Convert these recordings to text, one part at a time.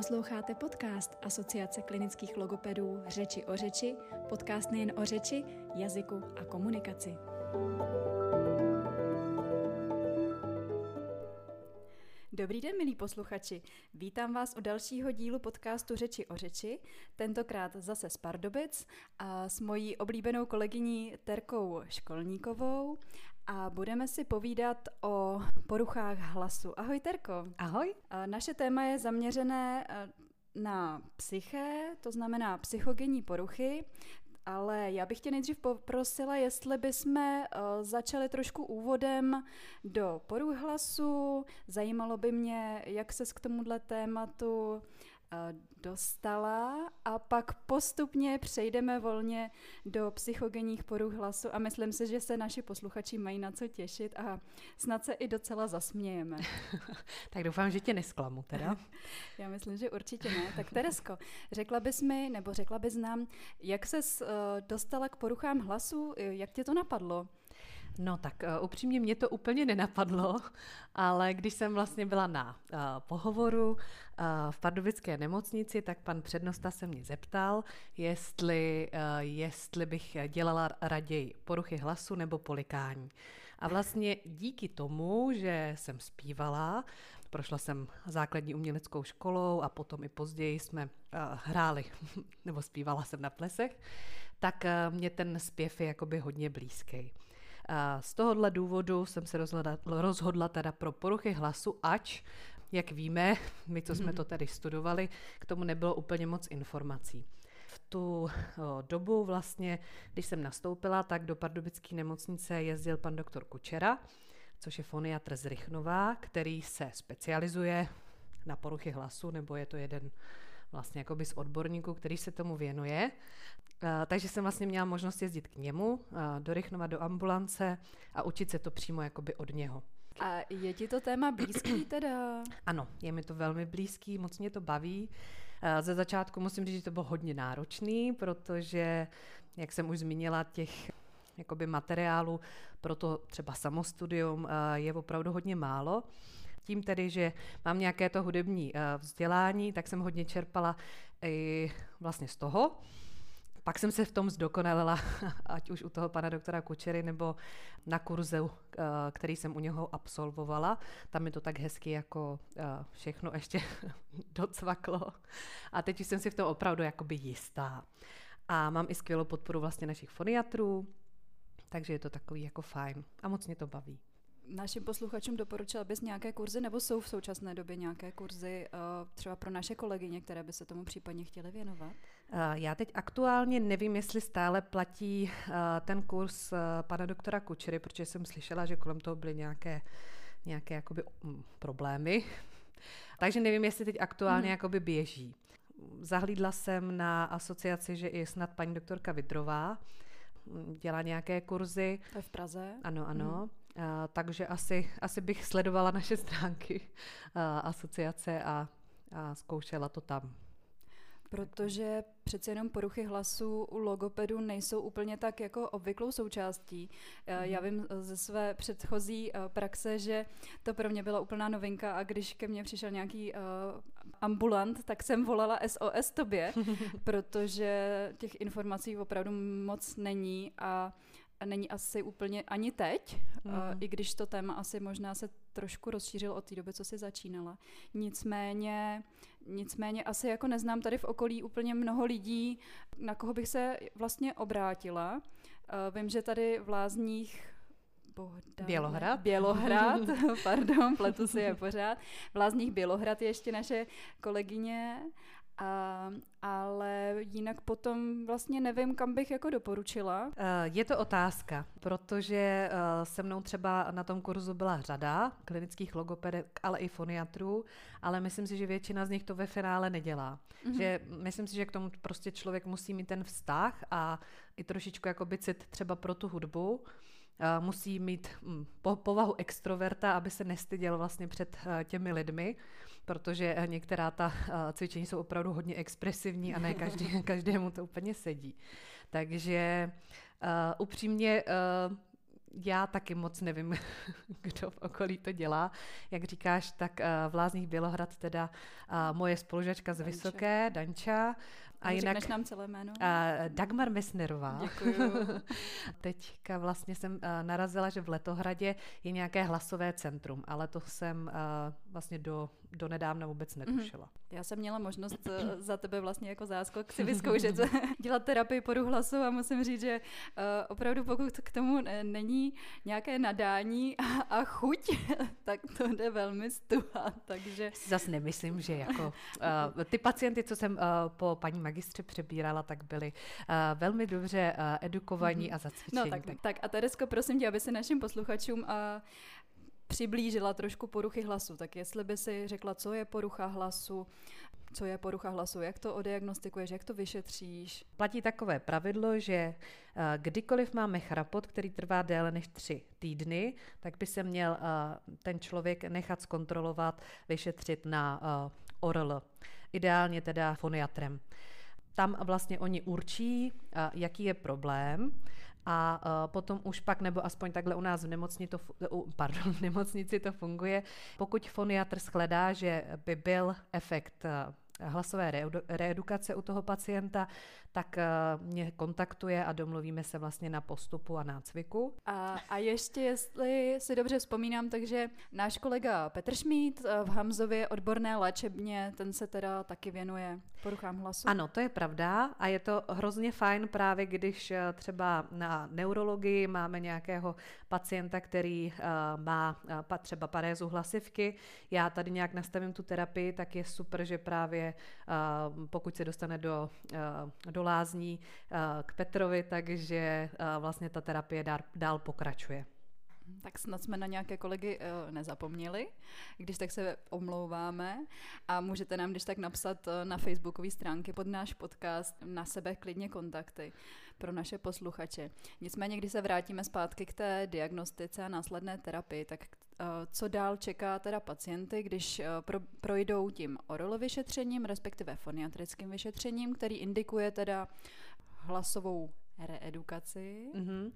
Posloucháte podcast Asociace klinických logopedů Řeči o řeči, podcast nejen o řeči, jazyku a komunikaci. Dobrý den, milí posluchači. Vítám vás u dalšího dílu podcastu Řeči o řeči, tentokrát zase z Pardubic a s mojí oblíbenou kolegyní Terkou Školníkovou a budeme si povídat o poruchách hlasu. Ahoj Terko. Ahoj. Naše téma je zaměřené eh, na psyché, to znamená psychogenní poruchy, ale já bych tě nejdřív poprosila, jestli bychom uh, začali trošku úvodem do poruch hlasu. Zajímalo by mě, jak ses k tomuhle tématu Eh, dostala a pak postupně přejdeme volně do psychogenních poruch hlasu a myslím si, že se naši posluchači mají na co těšit a snad se i docela zasmějeme. tak doufám, že tě nesklamu teda. Já myslím, že určitě ne. Tak Teresko, řekla bys mi, nebo řekla bys nám, jak ses uh, dostala k poruchám hlasu, jak tě to napadlo? No tak uh, upřímně mě to úplně nenapadlo, ale když jsem vlastně byla na uh, pohovoru uh, v pardubické nemocnici, tak pan přednosta se mě zeptal, jestli, uh, jestli bych dělala raději poruchy hlasu nebo polikání. A vlastně díky tomu, že jsem zpívala, prošla jsem základní uměleckou školou a potom i později jsme hráli, nebo zpívala jsem na plesech, tak mě ten zpěv je jakoby hodně blízký. A z tohohle důvodu jsem se rozhodla, rozhodla teda pro poruchy hlasu, ač, jak víme, my, co jsme to tady studovali, k tomu nebylo úplně moc informací. V tu dobu vlastně, když jsem nastoupila, tak do pardubické nemocnice jezdil pan doktor Kučera, což je foniatr z Rychnova, který se specializuje na poruchy hlasu, nebo je to jeden vlastně jakoby z odborníků, který se tomu věnuje. Takže jsem vlastně měla možnost jezdit k němu, do Rychnova, do ambulance a učit se to přímo jakoby od něho. A je ti to téma blízký teda? Ano, je mi to velmi blízký, moc mě to baví. Ze začátku musím říct, že to bylo hodně náročný, protože, jak jsem už zmínila, těch jakoby materiálu pro to třeba samostudium je opravdu hodně málo. Tím tedy, že mám nějaké to hudební vzdělání, tak jsem hodně čerpala i vlastně z toho. Pak jsem se v tom zdokonalila, ať už u toho pana doktora Kučery nebo na kurzu, eh, který jsem u něho absolvovala. Tam mi to tak hezky jako eh, všechno ještě docvaklo. A teď už jsem si v tom opravdu jakoby jistá. A mám i skvělou podporu vlastně našich foniatrů, takže je to takový jako fajn a moc mě to baví našim posluchačům doporučila bys nějaké kurzy, nebo jsou v současné době nějaké kurzy uh, třeba pro naše kolegyně, které by se tomu případně chtěly věnovat? Uh, já teď aktuálně nevím, jestli stále platí uh, ten kurz pana doktora Kučery, protože jsem slyšela, že kolem toho byly nějaké, nějaké jakoby, um, problémy. Takže nevím, jestli teď aktuálně hmm. jakoby běží. Zahlídla jsem na asociaci, že i snad paní doktorka Vidrová dělá nějaké kurzy. To je v Praze? Ano, ano. Hmm. Takže asi, asi bych sledovala naše stránky asociace a, a zkoušela to tam. Protože přece jenom poruchy hlasu u logopedu nejsou úplně tak jako obvyklou součástí. Mm. Já vím ze své předchozí praxe, že to pro mě byla úplná novinka a když ke mně přišel nějaký ambulant, tak jsem volala SOS tobě, protože těch informací opravdu moc není a není asi úplně ani teď, mm. i když to téma asi možná se trošku rozšířilo od té doby, co si začínala. Nicméně, nicméně asi jako neznám tady v okolí úplně mnoho lidí, na koho bych se vlastně obrátila. Vím, že tady v Lázních Bohdane. Bělohrad. Bělohrad, pardon, pletu si je pořád. V Lázních Bělohrad je ještě naše kolegyně a, ale jinak potom vlastně nevím, kam bych jako doporučila. Eh, je to otázka, protože eh, se mnou třeba na tom kurzu byla řada klinických logopedek, ale i foniatrů, ale myslím si, že většina z nich to ve finále nedělá. Mm-hmm. Že myslím si, že k tomu prostě člověk musí mít ten vztah a i trošičku jako cit třeba pro tu hudbu musí mít hm, povahu extroverta, aby se nestyděl vlastně před eh, těmi lidmi, protože eh, některá ta eh, cvičení jsou opravdu hodně expresivní a ne každý, každému to úplně sedí. Takže uh, upřímně uh, já taky moc nevím, kdo v okolí to dělá. Jak říkáš, tak v Lázních Bělohrad teda moje spolužačka z Danča. Vysoké, Danča, a jinak nám celé jméno? Uh, Dagmar Mesnerová. Děkuju. Teďka vlastně jsem uh, narazila, že v Letohradě je nějaké hlasové centrum, ale to jsem uh, vlastně do, do nedávna vůbec mhm. netušila. Mm-hmm. Já jsem měla možnost uh, za tebe vlastně jako záskok si vyzkoušet dělat terapii poruch hlasu a musím říct, že uh, opravdu pokud k tomu není nějaké nadání a, a chuť, tak to jde velmi stuha, takže... Zase nemyslím, že jako uh, ty pacienty, co jsem uh, po paní magistře přebírala, tak byli uh, velmi dobře uh, edukovaní mm-hmm. a zacvičení. No tak, tak. tak a Teresko, prosím tě, aby se našim posluchačům uh, přiblížila trošku poruchy hlasu. Tak jestli by si řekla, co je porucha hlasu, co je porucha hlasu, jak to odiagnostikuješ, jak to vyšetříš? Platí takové pravidlo, že kdykoliv máme chrapot, který trvá déle než tři týdny, tak by se měl ten člověk nechat zkontrolovat, vyšetřit na ORL. Ideálně teda foniatrem tam vlastně oni určí, jaký je problém a potom už pak, nebo aspoň takhle u nás v, nemocni to, pardon, v nemocnici to funguje, pokud foniatr shledá, že by byl efekt hlasové reedukace u toho pacienta, tak eh, mě kontaktuje a domluvíme se vlastně na postupu a nácviku. A, a ještě, jestli si dobře vzpomínám, takže náš kolega Petr Šmít eh, v Hamzově odborné léčebně, ten se teda taky věnuje poruchám hlasu. Ano, to je pravda a je to hrozně fajn právě, když eh, třeba na neurologii máme nějakého pacienta, který má třeba parézu hlasivky, já tady nějak nastavím tu terapii, tak je super, že právě pokud se dostane do, do lázní eh, k Petrovi, takže eh, vlastně ta terapie dál pokračuje. Tak snad jsme na nějaké kolegy uh, nezapomněli, když tak se omlouváme a můžete nám když tak napsat uh, na facebookové stránky pod náš podcast na sebe klidně kontakty pro naše posluchače. Nicméně, když se vrátíme zpátky k té diagnostice a následné terapii, tak uh, co dál čeká teda pacienty, když pro, projdou tím oral vyšetřením, respektive foniatrickým vyšetřením, který indikuje teda hlasovou reedukaci. Mm-hmm.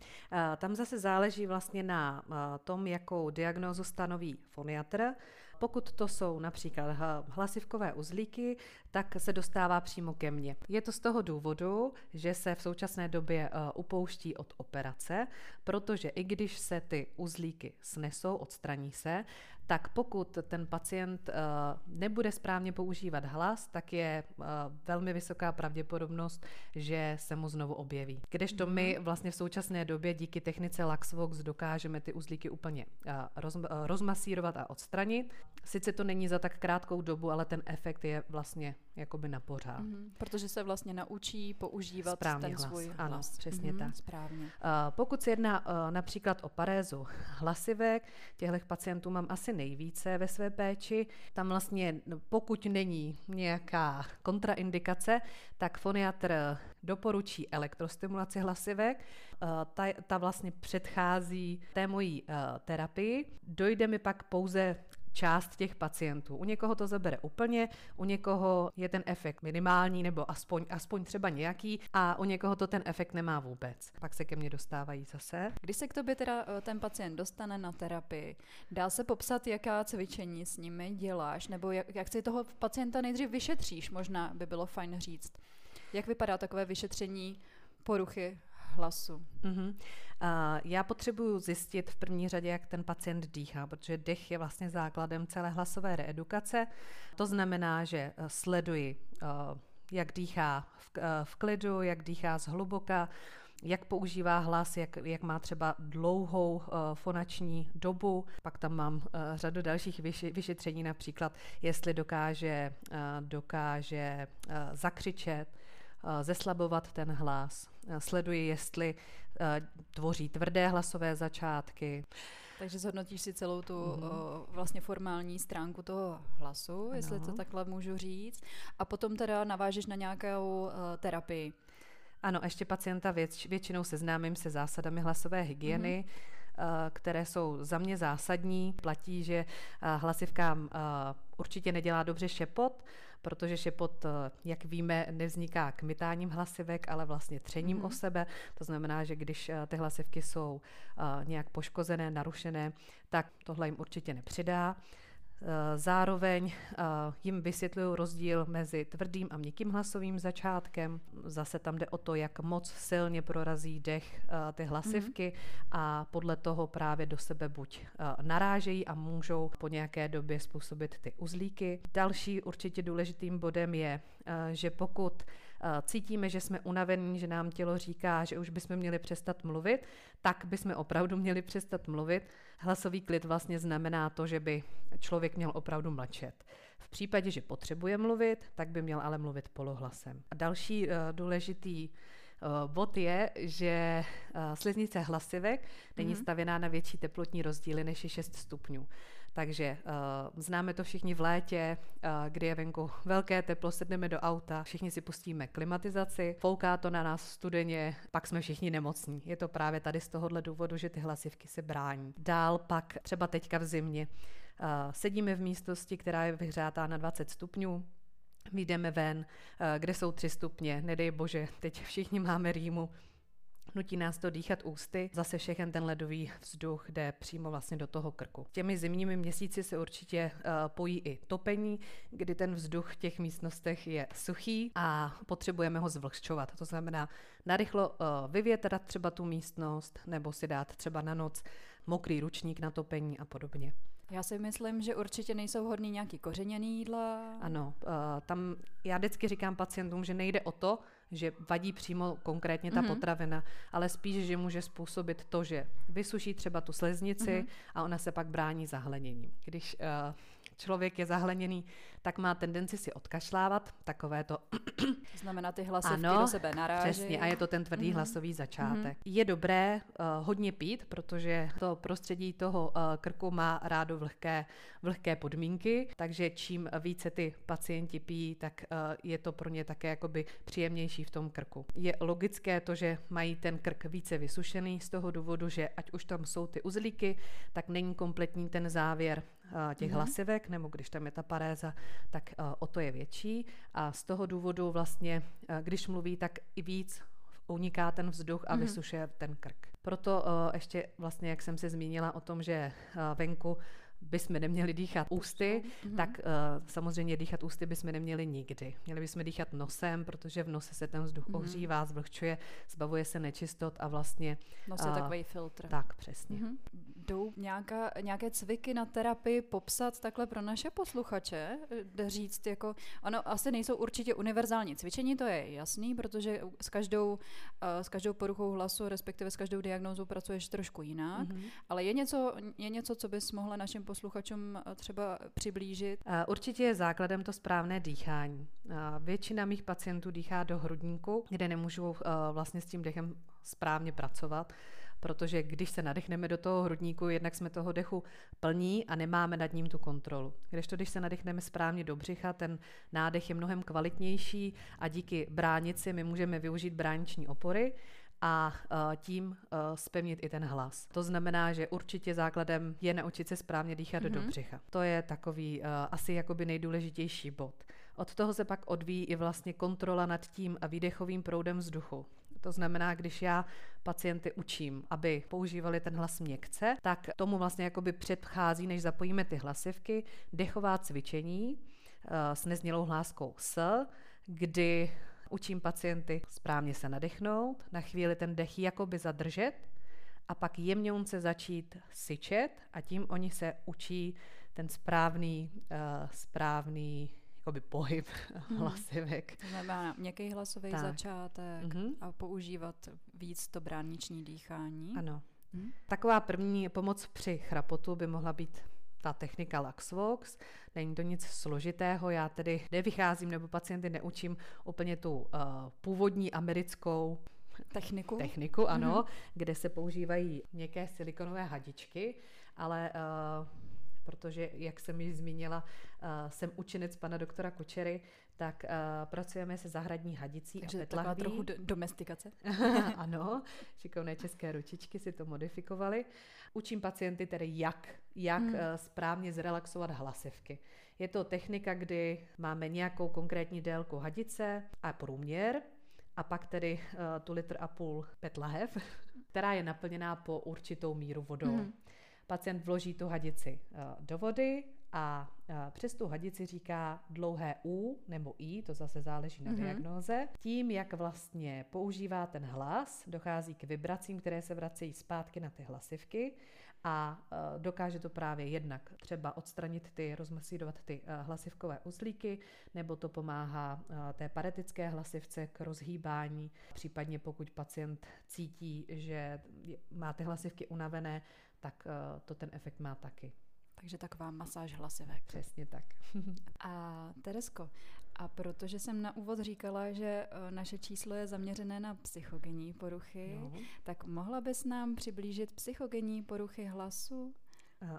Tam zase záleží vlastně na tom, jakou diagnózu stanoví foniatr. Pokud to jsou například hlasivkové uzlíky, tak se dostává přímo ke mně. Je to z toho důvodu, že se v současné době upouští od operace, protože i když se ty uzlíky snesou, odstraní se, tak pokud ten pacient uh, nebude správně používat hlas, tak je uh, velmi vysoká pravděpodobnost, že se mu znovu objeví. Kdežto my mhm. vlastně v současné době díky technice Laxvox dokážeme ty uzlíky úplně roz, uh, rozmasírovat a odstranit. Sice to není za tak krátkou dobu, ale ten efekt je vlastně jakoby na pořád. Mm-hmm. Protože se vlastně naučí používat Správně ten hlas. svůj hlas. Ano, přesně mm-hmm. tak. Správně. Pokud se jedná například o parézu hlasivek, těchto pacientů mám asi nejvíce ve své péči. Tam vlastně, no, pokud není nějaká kontraindikace, tak foniatr doporučí elektrostimulaci hlasivek. Uh, ta, ta vlastně předchází té mojí uh, terapii. Dojde mi pak pouze část těch pacientů. U někoho to zabere úplně, u někoho je ten efekt minimální nebo aspoň, aspoň třeba nějaký a u někoho to ten efekt nemá vůbec. Pak se ke mně dostávají zase. Když se k tobě teda eh, ten pacient dostane na terapii, dá se popsat, jaká cvičení s nimi děláš, nebo jak, jak si toho pacienta nejdřív vyšetříš, možná by bylo fajn říct. Jak vypadá takové vyšetření poruchy hlasu. Uh-huh. Uh, já potřebuju zjistit v první řadě, jak ten pacient dýchá, protože dech je vlastně základem celé hlasové reedukace. To znamená, že uh, sleduji, uh, jak dýchá v, uh, v klidu, jak dýchá zhluboka, jak používá hlas, jak, jak má třeba dlouhou uh, fonační dobu. Pak tam mám uh, řadu dalších vyši, vyšetření, například jestli dokáže, uh, dokáže uh, zakřičet, Eh, zeslabovat ten hlas. Eh, sleduji, jestli eh, tvoří tvrdé hlasové začátky. Takže zhodnotíš si celou tu mm-hmm. o, vlastně formální stránku toho hlasu, jestli no. to takhle můžu říct, a potom teda navážeš na nějakou uh, terapii. Ano, ještě pacienta věc, většinou seznámím se zásadami hlasové hygieny, mm-hmm. které jsou za mě zásadní. Platí, že hlasivkám určitě nedělá dobře šepot, protože šepot, jak víme, nevzniká kmitáním hlasivek, ale vlastně třením mm-hmm. o sebe. To znamená, že když ty hlasivky jsou nějak poškozené, narušené, tak tohle jim určitě nepřidá. Eh, zároveň eh, jim vysvětluju rozdíl mezi tvrdým a měkkým hlasovým začátkem. Zase tam jde o to, jak moc silně prorazí dech eh, ty hlasivky mm-hmm. a podle toho právě do sebe buď narážejí a můžou po nějaké době způsobit ty uzlíky. Další určitě důležitým bodem je, že pokud cítíme, že jsme unavení, že nám tělo říká, že už bychom měli přestat mluvit, tak bychom opravdu měli přestat mluvit. Hlasový klid vlastně znamená to, že by člověk měl opravdu mlčet. V případě, že potřebuje mluvit, tak by měl ale mluvit polohlasem. A další uh, důležitý uh, bod je, že sliznice hlasivek není mm-hmm. stavěná na větší teplotní rozdíly než je 6 stupňů. Takže uh, známe to všichni v létě, uh, kdy je venku velké teplo, sedneme do auta, všichni si pustíme klimatizaci, fouká to na nás studeně, pak jsme všichni nemocní. Je to právě tady z tohohle důvodu, že ty hlasivky se brání. Dál pak třeba teďka v zimě uh, sedíme v místnosti, která je vyhřátá na 20 stupňů, Vyjdeme ven, kde jsou tři stupně, nedej bože, teď všichni máme rýmu, Nutí nás to dýchat ústy, zase všechen ten ledový vzduch jde přímo vlastně do toho krku. Těmi zimními měsíci se určitě uh, pojí i topení, kdy ten vzduch v těch místnostech je suchý a potřebujeme ho zvlhčovat. To znamená narychlo uh, vyvětrat třeba tu místnost nebo si dát třeba na noc mokrý ručník na topení a podobně. Já si myslím, že určitě nejsou hodný nějaký kořeněný jídla. Ano, uh, tam já vždycky říkám pacientům, že nejde o to, že vadí přímo konkrétně ta mm-hmm. potravina, ale spíš, že může způsobit to, že vysuší třeba tu sleznici mm-hmm. a ona se pak brání zahleněním. Když uh, člověk je zahleněný, tak má tendenci si odkašlávat, takové to... Znamená ty hlasivky ano, do sebe naráží. přesně, a je to ten tvrdý mm-hmm. hlasový začátek. Mm-hmm. Je dobré uh, hodně pít, protože to prostředí toho uh, krku má rádo vlhké, vlhké podmínky, takže čím více ty pacienti pijí, tak uh, je to pro ně také jakoby příjemnější v tom krku. Je logické to, že mají ten krk více vysušený z toho důvodu, že ať už tam jsou ty uzlíky, tak není kompletní ten závěr těch mm-hmm. hlasivek, nebo když tam je ta paréza, tak o to je větší. A z toho důvodu vlastně, když mluví, tak i víc uniká ten vzduch a mm-hmm. vysušuje ten krk. Proto ještě vlastně, jak jsem se zmínila o tom, že venku bychom neměli dýchat ústy, mm-hmm. tak uh, samozřejmě dýchat ústy bychom neměli nikdy. Měli bychom dýchat nosem, protože v nose se ten vzduch mm-hmm. ohřívá, zvlhčuje, zbavuje se nečistot a vlastně... Nos je uh, takový filtr. Tak, přesně. Mm-hmm. Jdou nějaká, nějaké cviky na terapii popsat takhle pro naše posluchače? Jde říct, jako, ono asi nejsou určitě univerzální cvičení, to je jasný, protože s každou, uh, s každou poruchou hlasu, respektive s každou diagnózou pracuješ trošku jinak, mm-hmm. ale je něco, je něco, co bys mohla našim posluchačům eh, třeba přiblížit? Eh, určitě je základem to správné dýchání. Eh, většina mých pacientů dýchá do hrudníku, kde nemůžou vlastně s tím dechem správně pracovat protože když se nadechneme do toho hrudníku, jednak jsme toho dechu plní a nemáme nad ním tu kontrolu. Když to, když se nadechneme správně do břicha, ten nádech je mnohem kvalitnější a díky bránici my můžeme využít brániční opory a uh, tím spevnit i ten hlas. To znamená, že určitě základem je naučit se správně dýchat mm-hmm. do mhm. břicha. To je takový uh, asi jakoby nejdůležitější bod. Od toho se pak odvíjí i vlastně kontrola nad tím a výdechovým proudem vzduchu. To znamená, když já pacienty učím, aby používali ten hlas měkce, tak tomu vlastně jakoby předchází, než zapojíme ty hlasivky, dechová cvičení s neznělou hláskou s, kdy Učím pacienty správně se nadechnout, na chvíli ten dech jakoby zadržet a pak jemňounce začít syčet a tím oni se učí ten správný, uh, správný jakoby pohyb hmm. hlasivek. To znamená měkký hlasový tak. začátek mm-hmm. a používat víc to brániční dýchání. Ano. Hmm. Taková první pomoc při chrapotu by mohla být ta technika LaxVox. Není to nic složitého, já tedy nevycházím nebo pacienty neučím úplně tu uh, původní americkou techniku, techniku ano, mm-hmm. kde se používají měkké silikonové hadičky, ale uh, protože, jak jsem již zmínila, jsem učenec pana doktora Kučery, tak pracujeme se zahradní hadicí Takže a petlahví. Trochu domestikace. ano, šikovné české ručičky si to modifikovaly. Učím pacienty tedy, jak, jak hmm. správně zrelaxovat hlasivky. Je to technika, kdy máme nějakou konkrétní délku hadice a průměr, a pak tedy uh, tu litr a půl petlahev, která je naplněná po určitou míru vodou. Mm. Pacient vloží tu hadici uh, do vody a uh, přes tu hadici říká dlouhé U nebo I, to zase záleží na mm-hmm. diagnóze. Tím, jak vlastně používá ten hlas, dochází k vibracím, které se vracejí zpátky na ty hlasivky a e, dokáže to právě jednak třeba odstranit ty, rozmasírovat ty e, hlasivkové uzlíky, nebo to pomáhá e, té paretické hlasivce k rozhýbání, případně pokud pacient cítí, že má ty hlasivky unavené, tak to ten efekt má taky. Takže taková masáž hlasivek. Přesně tak. a Teresko, a protože jsem na úvod říkala, že e, naše číslo je zaměřené na psychogenní poruchy, no. tak mohla bys nám přiblížit psychogenní poruchy hlasu?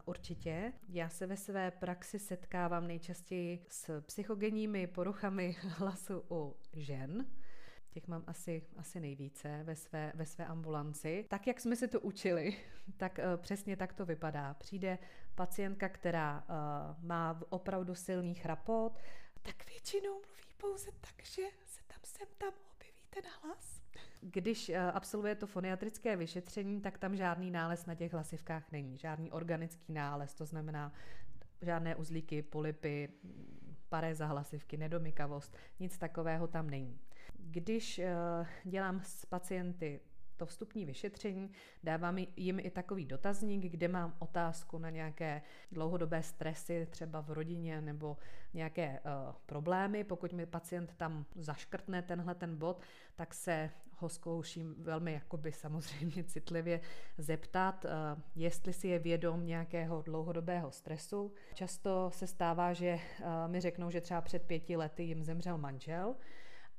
Určitě. Já se ve své praxi setkávám nejčastěji s psychogenními poruchami hlasu u žen. Těch mám asi, asi nejvíce ve své, ve své ambulanci. Tak, jak jsme se to učili, tak uh, přesně tak to vypadá. Přijde pacientka, která uh, má opravdu silný chrapot, tak většinou mluví pouze tak, že se tam sem tam objeví ten hlas. Když uh, absolvuje to foniatrické vyšetření, tak tam žádný nález na těch hlasivkách není. Žádný organický nález, to znamená žádné uzlíky, polipy, paréza hlasivky, nedomykavost, nic takového tam není. Když uh, dělám s pacienty to vstupní vyšetření, dávám jim i takový dotazník, kde mám otázku na nějaké dlouhodobé stresy, třeba v rodině nebo nějaké uh, problémy. Pokud mi pacient tam zaškrtne tenhle ten bod, tak se ho zkouším velmi jakoby samozřejmě citlivě zeptat, uh, jestli si je vědom nějakého dlouhodobého stresu. Často se stává, že uh, mi řeknou, že třeba před pěti lety jim zemřel manžel,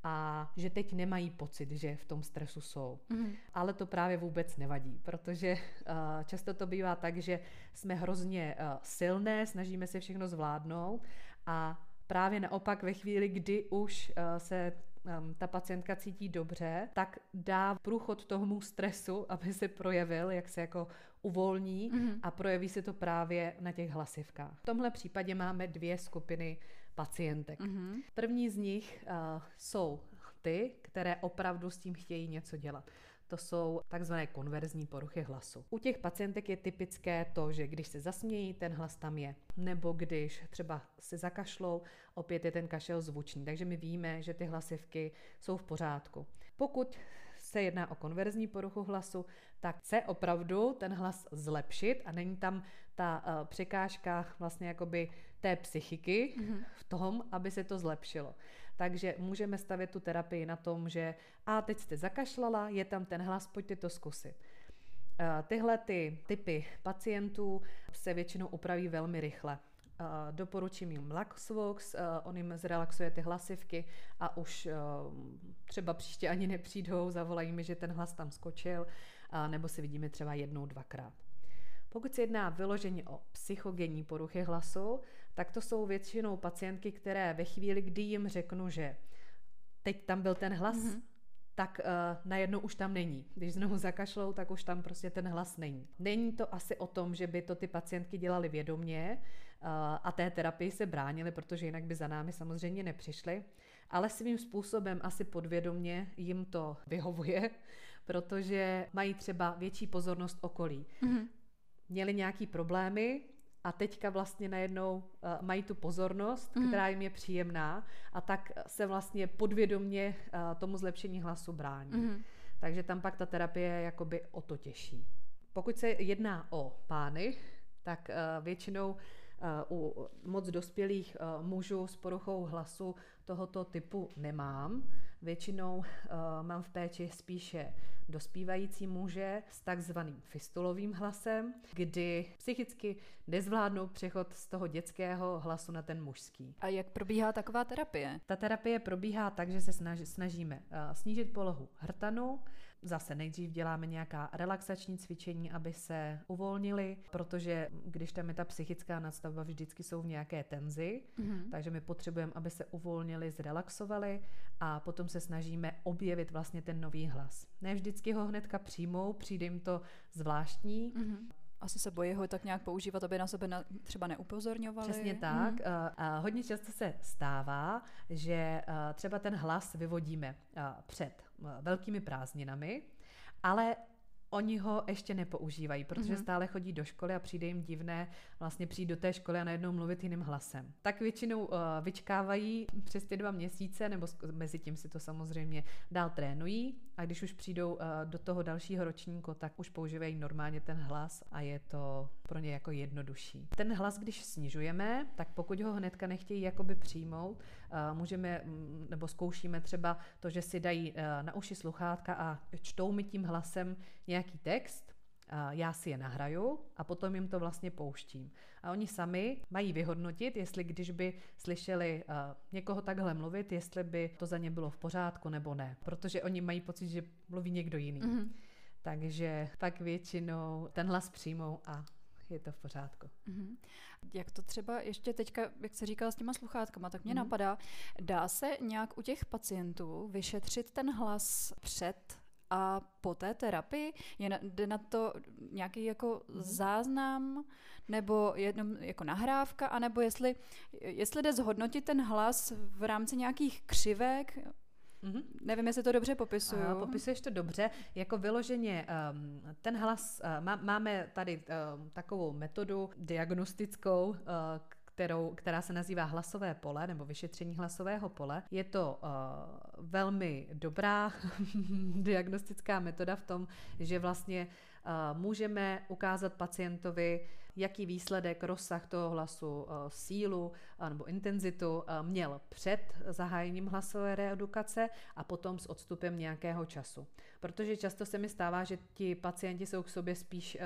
a že teď nemají pocit, že v tom stresu jsou. Mm. Ale to právě vůbec nevadí, protože uh, často to bývá tak, že jsme hrozně uh, silné, snažíme se všechno zvládnout a právě naopak ve chvíli, kdy už uh, se um, ta pacientka cítí dobře, tak dá průchod tomu stresu, aby se projevil, jak se jako uvolní mm-hmm. a projeví se to právě na těch hlasivkách. V tomhle případě máme dvě skupiny pacientek. Mm-hmm. První z nich uh, jsou ty, které opravdu s tím chtějí něco dělat. To jsou takzvané konverzní poruchy hlasu. U těch pacientek je typické to, že když se zasmějí, ten hlas tam je. Nebo když třeba se zakašlou, opět je ten kašel zvučný. Takže my víme, že ty hlasivky jsou v pořádku. Pokud se jedná o konverzní poruchu hlasu, tak chce opravdu ten hlas zlepšit a není tam ta uh, překážka vlastně jakoby té psychiky mm-hmm. v tom, aby se to zlepšilo. Takže můžeme stavět tu terapii na tom, že a teď jste zakašlala, je tam ten hlas, pojďte to zkusit. Uh, tyhle ty typy pacientů se většinou upraví velmi rychle. Uh, doporučím jim Laxvox, uh, on jim zrelaxuje ty hlasivky a už uh, třeba příště ani nepřijdou, zavolají mi, že ten hlas tam skočil, nebo si vidíme třeba jednou, dvakrát. Pokud se jedná vyloženě o psychogenní poruchy hlasu, tak to jsou většinou pacientky, které ve chvíli, kdy jim řeknu, že teď tam byl ten hlas, mm-hmm. tak uh, najednou už tam není. Když znovu zakašlou, tak už tam prostě ten hlas není. Není to asi o tom, že by to ty pacientky dělali vědomě uh, a té terapii se bránili, protože jinak by za námi samozřejmě nepřišli, ale svým způsobem asi podvědomě jim to vyhovuje, protože mají třeba větší pozornost okolí. Mm-hmm měli nějaký problémy a teďka vlastně najednou uh, mají tu pozornost, mm. která jim je příjemná a tak se vlastně podvědomně uh, tomu zlepšení hlasu brání. Mm. Takže tam pak ta terapie je jakoby o to těžší. Pokud se jedná o pány, tak většinou u moc dospělých mužů s poruchou hlasu tohoto typu nemám. Většinou mám v péči spíše dospívající muže s takzvaným fistulovým hlasem, kdy psychicky nezvládnou přechod z toho dětského hlasu na ten mužský. A jak probíhá taková terapie? Ta terapie probíhá tak, že se snaží, snažíme snížit polohu hrtanu, Zase nejdřív děláme nějaká relaxační cvičení, aby se uvolnili, protože když tam je ta psychická nadstavba, vždycky jsou v nějaké tenzi, mm-hmm. takže my potřebujeme, aby se uvolnili, zrelaxovali a potom se snažíme objevit vlastně ten nový hlas. Ne vždycky ho hnedka přijmou, přijde jim to zvláštní, mm-hmm asi se bojí ho tak nějak používat, aby na sebe na, třeba neupozorňovali. Přesně tak. Mm. A hodně často se stává, že třeba ten hlas vyvodíme před velkými prázdninami, ale oni ho ještě nepoužívají, protože mm-hmm. stále chodí do školy a přijde jim divné vlastně přijít do té školy a najednou mluvit jiným hlasem. Tak většinou uh, vyčkávají přes ty dva měsíce, nebo mezi tím si to samozřejmě dál trénují a když už přijdou uh, do toho dalšího ročníku, tak už používají normálně ten hlas a je to pro ně jako jednodušší. Ten hlas, když snižujeme, tak pokud ho hnedka nechtějí jakoby přijmout, uh, můžeme, mm, nebo zkoušíme třeba to, že si dají uh, na uši sluchátka a čtou mi tím hlasem nějaký text, já si je nahraju a potom jim to vlastně pouštím. A oni sami mají vyhodnotit, jestli když by slyšeli někoho takhle mluvit, jestli by to za ně bylo v pořádku nebo ne. Protože oni mají pocit, že mluví někdo jiný. Mm-hmm. Takže pak většinou ten hlas přijmou a je to v pořádku. Mm-hmm. Jak to třeba ještě teďka, jak se říkal s těma sluchátkama, tak mě mm-hmm. napadá, dá se nějak u těch pacientů vyšetřit ten hlas před a po té terapii je na, jde na to nějaký jako mm-hmm. záznam nebo jenom jako nahrávka, anebo jestli, jestli jde zhodnotit ten hlas v rámci nějakých křivek, Mm-hmm. Nevím, jestli to dobře popisuju. A, popisuješ to dobře. Jako vyloženě um, ten hlas, uh, má, máme tady um, takovou metodu diagnostickou, uh, kterou, která se nazývá hlasové pole nebo vyšetření hlasového pole. Je to uh, velmi dobrá diagnostická metoda v tom, že vlastně uh, můžeme ukázat pacientovi, jaký výsledek, rozsah toho hlasu, uh, sílu uh, nebo intenzitu uh, měl před zahájením hlasové reedukace a potom s odstupem nějakého času. Protože často se mi stává, že ti pacienti jsou k sobě spíš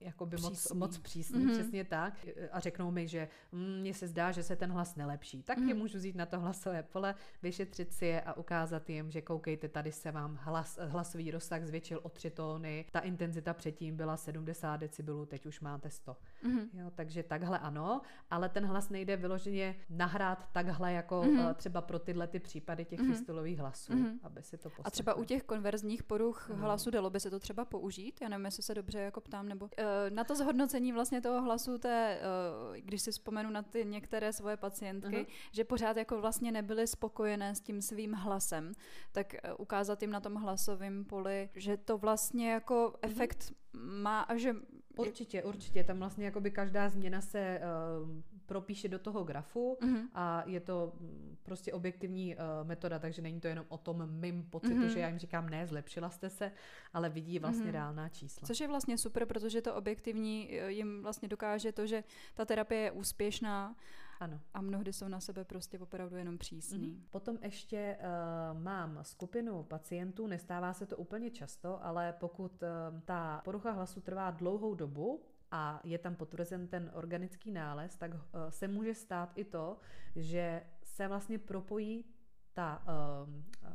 jakoby moc, moc přísný, mm-hmm. přesně tak. A řeknou mi, že mm, mně se zdá, že se ten hlas nelepší. Tak mm-hmm. je můžu vzít na to hlasové pole, vyšetřit si je a ukázat jim, že koukejte, tady se vám hlas, hlasový rozsah zvětšil o tři tóny, ta intenzita předtím byla 70 decibelů, teď už máte 100. Mm-hmm. Jo, takže takhle ano, ale ten hlas nejde vyloženě nahrát takhle jako mm-hmm. třeba pro tyhle ty případy těch mm-hmm. fistulových hlasů, mm-hmm. aby si to poslechli. A třeba u těch konverzních poruch mm. hlasu dalo by se to třeba použít? Já nevím, jestli se dobře jako ptám, nebo... Eh, na to zhodnocení vlastně toho hlasu té, eh, když si vzpomenu na ty některé svoje pacientky, uh-huh. že pořád jako vlastně nebyly spokojené s tím svým hlasem, tak ukázat jim na tom hlasovém poli, že to vlastně jako uh-huh. efekt má a že... Určitě, určitě. Tam vlastně jakoby každá změna se uh, propíše do toho grafu uh-huh. a je to mm, prostě objektivní uh, metoda, takže není to jenom o tom mým pocitu, uh-huh. že já jim říkám, ne, zlepšila jste se, ale vidí vlastně uh-huh. reálná čísla. Což je vlastně super, protože to objektivní eh, jim vlastně dokáže to, že ta terapie je úspěšná ano. A mnohdy jsou na sebe prostě opravdu jenom přísný. Mm-hmm. Potom ještě uh, mám skupinu pacientů, nestává se to úplně často, ale pokud uh, ta porucha hlasu trvá dlouhou dobu, a je tam potvrzen ten organický nález, tak uh, se může stát i to, že se vlastně propojí ta uh,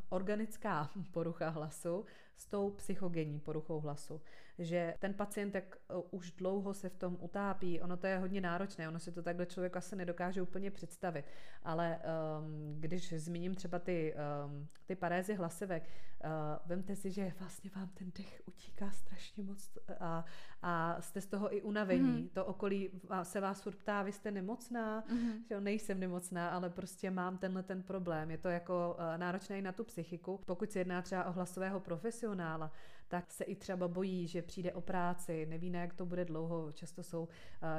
organická porucha hlasu s tou psychogenní poruchou hlasu že ten pacient jak uh, už dlouho se v tom utápí, ono to je hodně náročné, ono si to takhle člověk asi nedokáže úplně představit, ale um, když zmíním třeba ty, um, ty parézy hlasivek, uh, vemte si, že vlastně vám ten dech utíká strašně moc a, a jste z toho i unavení. Mm. To okolí se vás furt ptá, vy jste nemocná, mm. že jo, nejsem nemocná, ale prostě mám tenhle ten problém. Je to jako uh, náročné i na tu psychiku. Pokud se jedná třeba o hlasového profesionála, tak se i třeba bojí, že přijde o práci, neví, na jak to bude dlouho, často jsou uh,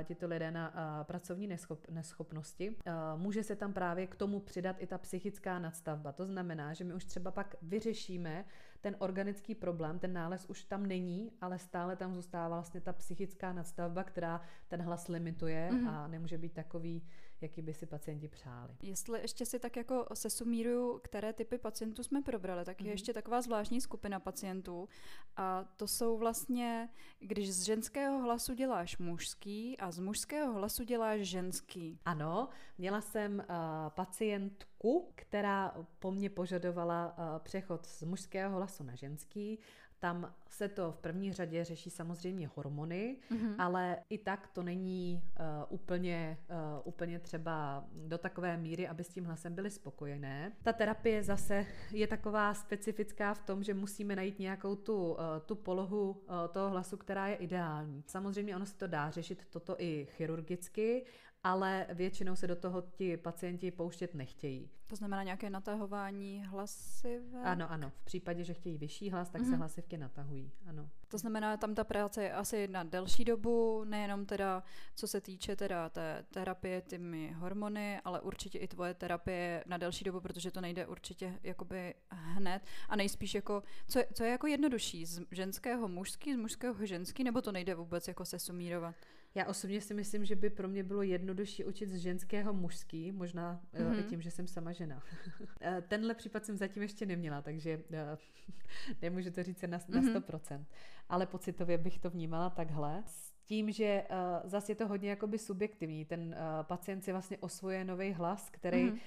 tyto lidé na uh, pracovní neschop, neschopnosti. Uh, může se tam právě k tomu přidat i ta psychická nadstavba. To znamená, že my už třeba pak vyřešíme ten organický problém, ten nález už tam není, ale stále tam zůstává vlastně ta psychická nadstavba, která ten hlas limituje mm-hmm. a nemůže být takový, jaký by si pacienti přáli. Jestli ještě si tak jako se sumíruju, které typy pacientů jsme probrali, tak je mm-hmm. ještě taková zvláštní skupina pacientů A to jsou vlastně, když z ženského hlasu děláš mužský a z mužského hlasu děláš ženský. Ano, měla jsem uh, pacientku, která po mně požadovala uh, přechod z mužského hlasu na ženský tam se to v první řadě řeší samozřejmě hormony, mm-hmm. ale i tak to není uh, úplně, uh, úplně třeba do takové míry, aby s tím hlasem byly spokojené. Ta terapie zase je taková specifická v tom, že musíme najít nějakou tu, uh, tu polohu uh, toho hlasu, která je ideální. Samozřejmě ono se to dá řešit toto i chirurgicky, ale většinou se do toho ti pacienti pouštět nechtějí. To znamená nějaké natahování hlasivek? Ano, ano. V případě, že chtějí vyšší hlas, tak mm-hmm. se mhm. hlasivky natahují, ano. To znamená, tam ta práce je asi na delší dobu, nejenom teda, co se týče teda té terapie těmi hormony, ale určitě i tvoje terapie na delší dobu, protože to nejde určitě jakoby hned a nejspíš jako, co je, co je jako jednodušší, z ženského mužský, z mužského ženský, nebo to nejde vůbec jako se sumírovat? Já osobně si myslím, že by pro mě bylo jednodušší učit z ženského mužský, možná mm-hmm. i tím, že jsem sama žena. Eh, tenhle případ jsem zatím ještě neměla, takže eh, nemůžu to říct na, na 100%. Mm-hmm. Ale pocitově bych to vnímala takhle. S tím, že uh, zase je to hodně jakoby subjektivní. Ten uh, pacient si vlastně osvoje nový hlas, který mm-hmm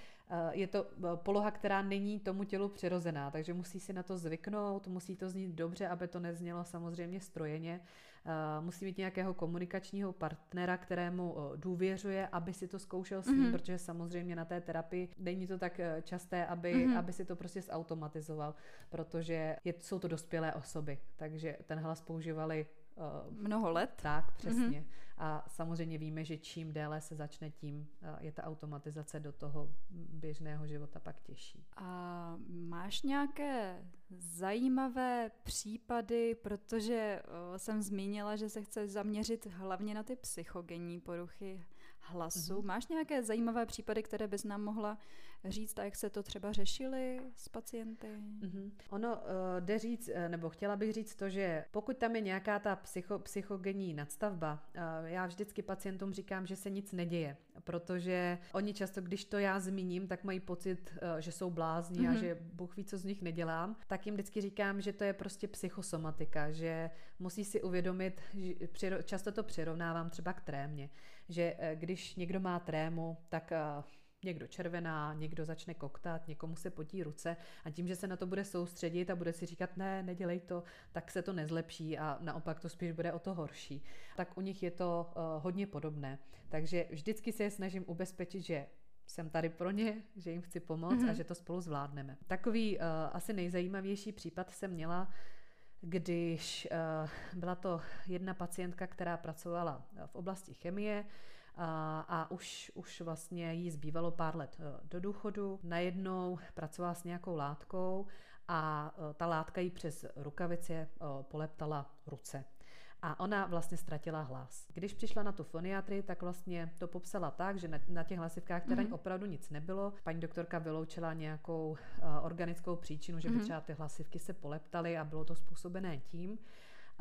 je to poloha, která není tomu tělu přirozená, takže musí si na to zvyknout, musí to znít dobře, aby to neznělo samozřejmě strojeně. Eh, musí mít nějakého komunikačního partnera, kterému eh, důvěřuje, aby si to zkoušel s ním, mm-hmm. protože samozřejmě na té terapii není to tak eh, časté, aby, mm-hmm. aby si to prostě zautomatizoval, protože je, jsou to dospělé osoby, takže ten hlas používali Mnoho let. Tak, přesně. Mm-hmm. A samozřejmě víme, že čím déle se začne, tím je ta automatizace do toho běžného života pak těžší. A máš nějaké zajímavé případy, protože jsem zmínila, že se chce zaměřit hlavně na ty psychogenní poruchy hlasu. Mm-hmm. Máš nějaké zajímavé případy, které bys nám mohla říct a jak se to třeba řešili s pacienty? Mm-hmm. Ono uh, jde říct, eh, nebo chtěla bych říct to, že pokud tam je nějaká ta psycho, psychogenní nadstavba, uh, já vždycky pacientům říkám, že se nic neděje, protože oni často, když to já zmíním, tak mají pocit, uh, že jsou blázni mm-hmm. a mhm. že Bůh ví, co z nich nedělám, tak jim vždycky říkám, že to je prostě psychosomatika, že musí si uvědomit, že často to přirovnávám třeba k trémě, že když někdo má trému, tak někdo červená, někdo začne koktat, někomu se potí ruce a tím, že se na to bude soustředit a bude si říkat, ne, nedělej to, tak se to nezlepší a naopak to spíš bude o to horší. Tak u nich je to uh, hodně podobné. Takže vždycky se je snažím ubezpečit, že jsem tady pro ně, že jim chci pomoct mm-hmm. a mhm. že to spolu zvládneme. Takový uh, asi nejzajímavější případ jsem měla, když uh, byla to jedna pacientka, která pracovala v oblasti chemie, a, a už, už vlastně jí zbývalo pár let eh, do důchodu. Najednou pracovala s nějakou látkou a eh, ta látka jí přes rukavice eh, poleptala ruce. A ona vlastně ztratila hlas. Když přišla na tu foniatrii, tak vlastně to popsala tak, že na, na těch hlasivkách teda mm-hmm. opravdu nic nebylo. Paní doktorka vyloučila nějakou uh, organickou příčinu, že by mm-hmm. třeba ty hlasivky se poleptaly a bylo to způsobené tím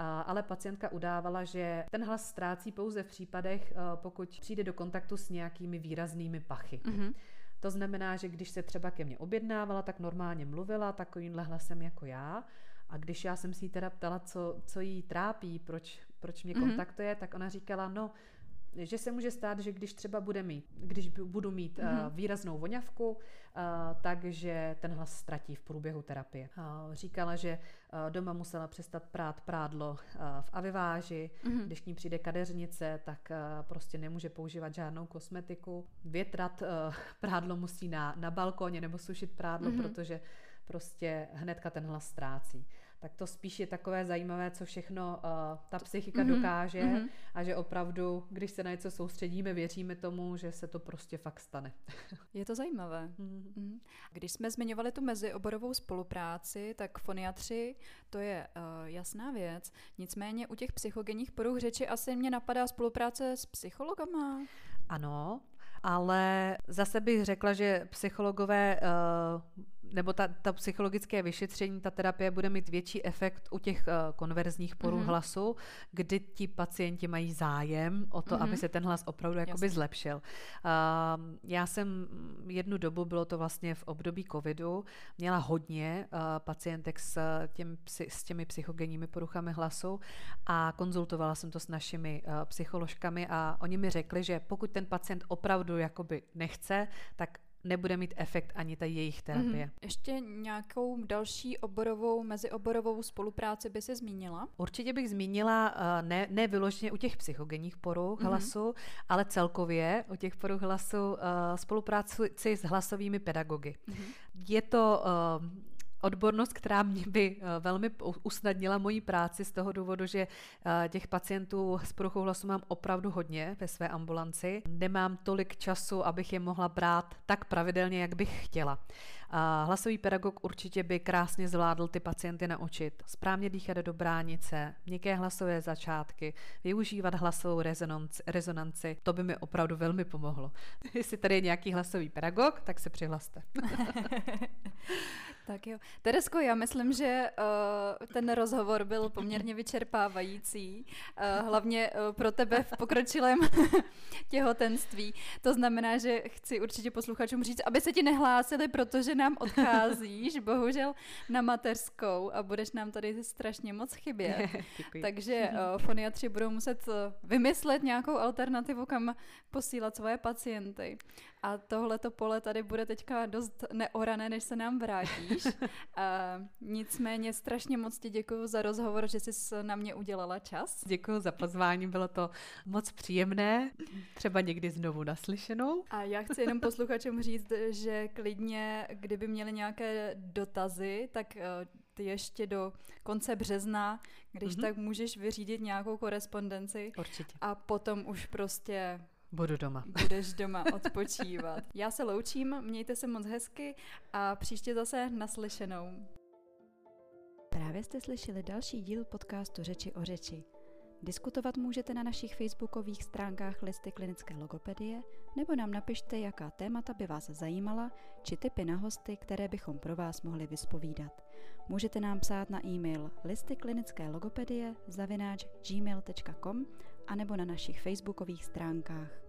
ale pacientka udávala, že ten hlas ztrácí pouze v případech, eh, pokud přijde do kontaktu s nějakými výraznými pachy. Mm-hmm. To znamená, že když se třeba ke mně objednávala, tak normálně mluvila takovýmhle hlasem jako já. A když já jsem si ji teda ptala, co, co jí trápí, proč, proč mě mm-hmm. kontaktuje, tak ona říkala, no, že se může stát, že když třeba bude mít, když budu mít mm-hmm. výraznou voňavku, uh, takže ten hlas ztratí v průběhu terapie. Uh, říkala, že doma musela přestat prát prádlo v aviváži, mm-hmm. když k ní přijde kadeřnice, tak prostě nemůže používat žádnou kosmetiku. Větrat prádlo musí na, na balkoně nebo sušit prádlo, mm-hmm. protože prostě hnedka ten hlas ztrácí tak to spíš je takové zajímavé, co všechno uh, ta psychika mm-hmm. dokáže mm-hmm. a že opravdu, když se na něco soustředíme, věříme tomu, že se to prostě fakt stane. je to zajímavé. Mm-hmm. Když jsme zmiňovali tu mezioborovou spolupráci, tak foniatři, to je uh, jasná věc. Nicméně u těch psychogenních poruch řeči asi mě napadá spolupráce s psychologama. Ano, ale zase bych řekla, že psychologové uh, nebo ta, ta psychologické vyšetření, ta terapie bude mít větší efekt u těch uh, konverzních poruch mm-hmm. hlasu, kdy ti pacienti mají zájem o to, mm-hmm. aby se ten hlas opravdu jakoby zlepšil. Uh, já jsem jednu dobu, bylo to vlastně v období covidu, měla hodně uh, pacientek s, těm, s těmi psychogenními poruchami hlasu a konzultovala jsem to s našimi uh, psycholožkami a oni mi řekli, že pokud ten pacient opravdu jakoby nechce, tak nebude mít efekt ani ta jejich terapie. Mm-hmm. Ještě nějakou další oborovou, mezioborovou spolupráci by se zmínila? Určitě bych zmínila, eh, ne, ne vyloženě u těch psychogenních poruch mm-hmm. hlasu, ale celkově u těch poruch hlasu eh, spolupráci s hlasovými pedagogy. Mm-hmm. Je to uh, odbornost, která mě by eh, velmi usnadnila moji práci z toho důvodu, že eh, těch pacientů s poruchou hlasu mám opravdu hodně ve své ambulanci. Nemám tolik času, abych je mohla brát tak pravidelně, jak bych chtěla. A hlasový pedagog určitě by krásně zvládl ty pacienty naučit správně dýchat do bránice, měkké hlasové začátky, využívat hlasovou rezonanci, rezonanci. To by mi opravdu velmi pomohlo. Jestli tady je nějaký hlasový pedagog, tak se přihlaste. Tak jo. Teresko, já myslím, že uh, ten rozhovor byl poměrně vyčerpávající, uh, hlavně uh, pro tebe v pokročilém těhotenství. To znamená, že chci určitě posluchačům říct, aby se ti nehlásili, protože nám odcházíš, bohužel na mateřskou a budeš nám tady strašně moc chybět. Takže uh, foniatři budou muset vymyslet nějakou alternativu, kam posílat svoje pacienty. A tohleto pole tady bude teďka dost neorané, než se nám vrátíš. A nicméně strašně moc ti děkuji za rozhovor, že jsi na mě udělala čas. Děkuji za pozvání, bylo to moc příjemné, třeba někdy znovu naslyšenou. A já chci jenom posluchačům říct, že klidně, kdyby měli nějaké dotazy, tak eh, ty ještě do konce března, když mm-hmm. tak můžeš vyřídit nějakou korespondenci. Určitě. A potom už prostě Budu doma. Budeš doma odpočívat. Já se loučím, mějte se moc hezky a příště zase naslyšenou. Právě jste slyšeli další díl podcastu Řeči o řeči. Diskutovat můžete na našich facebookových stránkách Listy klinické logopedie nebo nám napište, jaká témata by vás zajímala, či typy na hosty, které bychom pro vás mohli vyspovídat. Můžete nám psát na e-mail listy klinické logopedie zavináč gmail.com anebo na našich facebookových stránkách.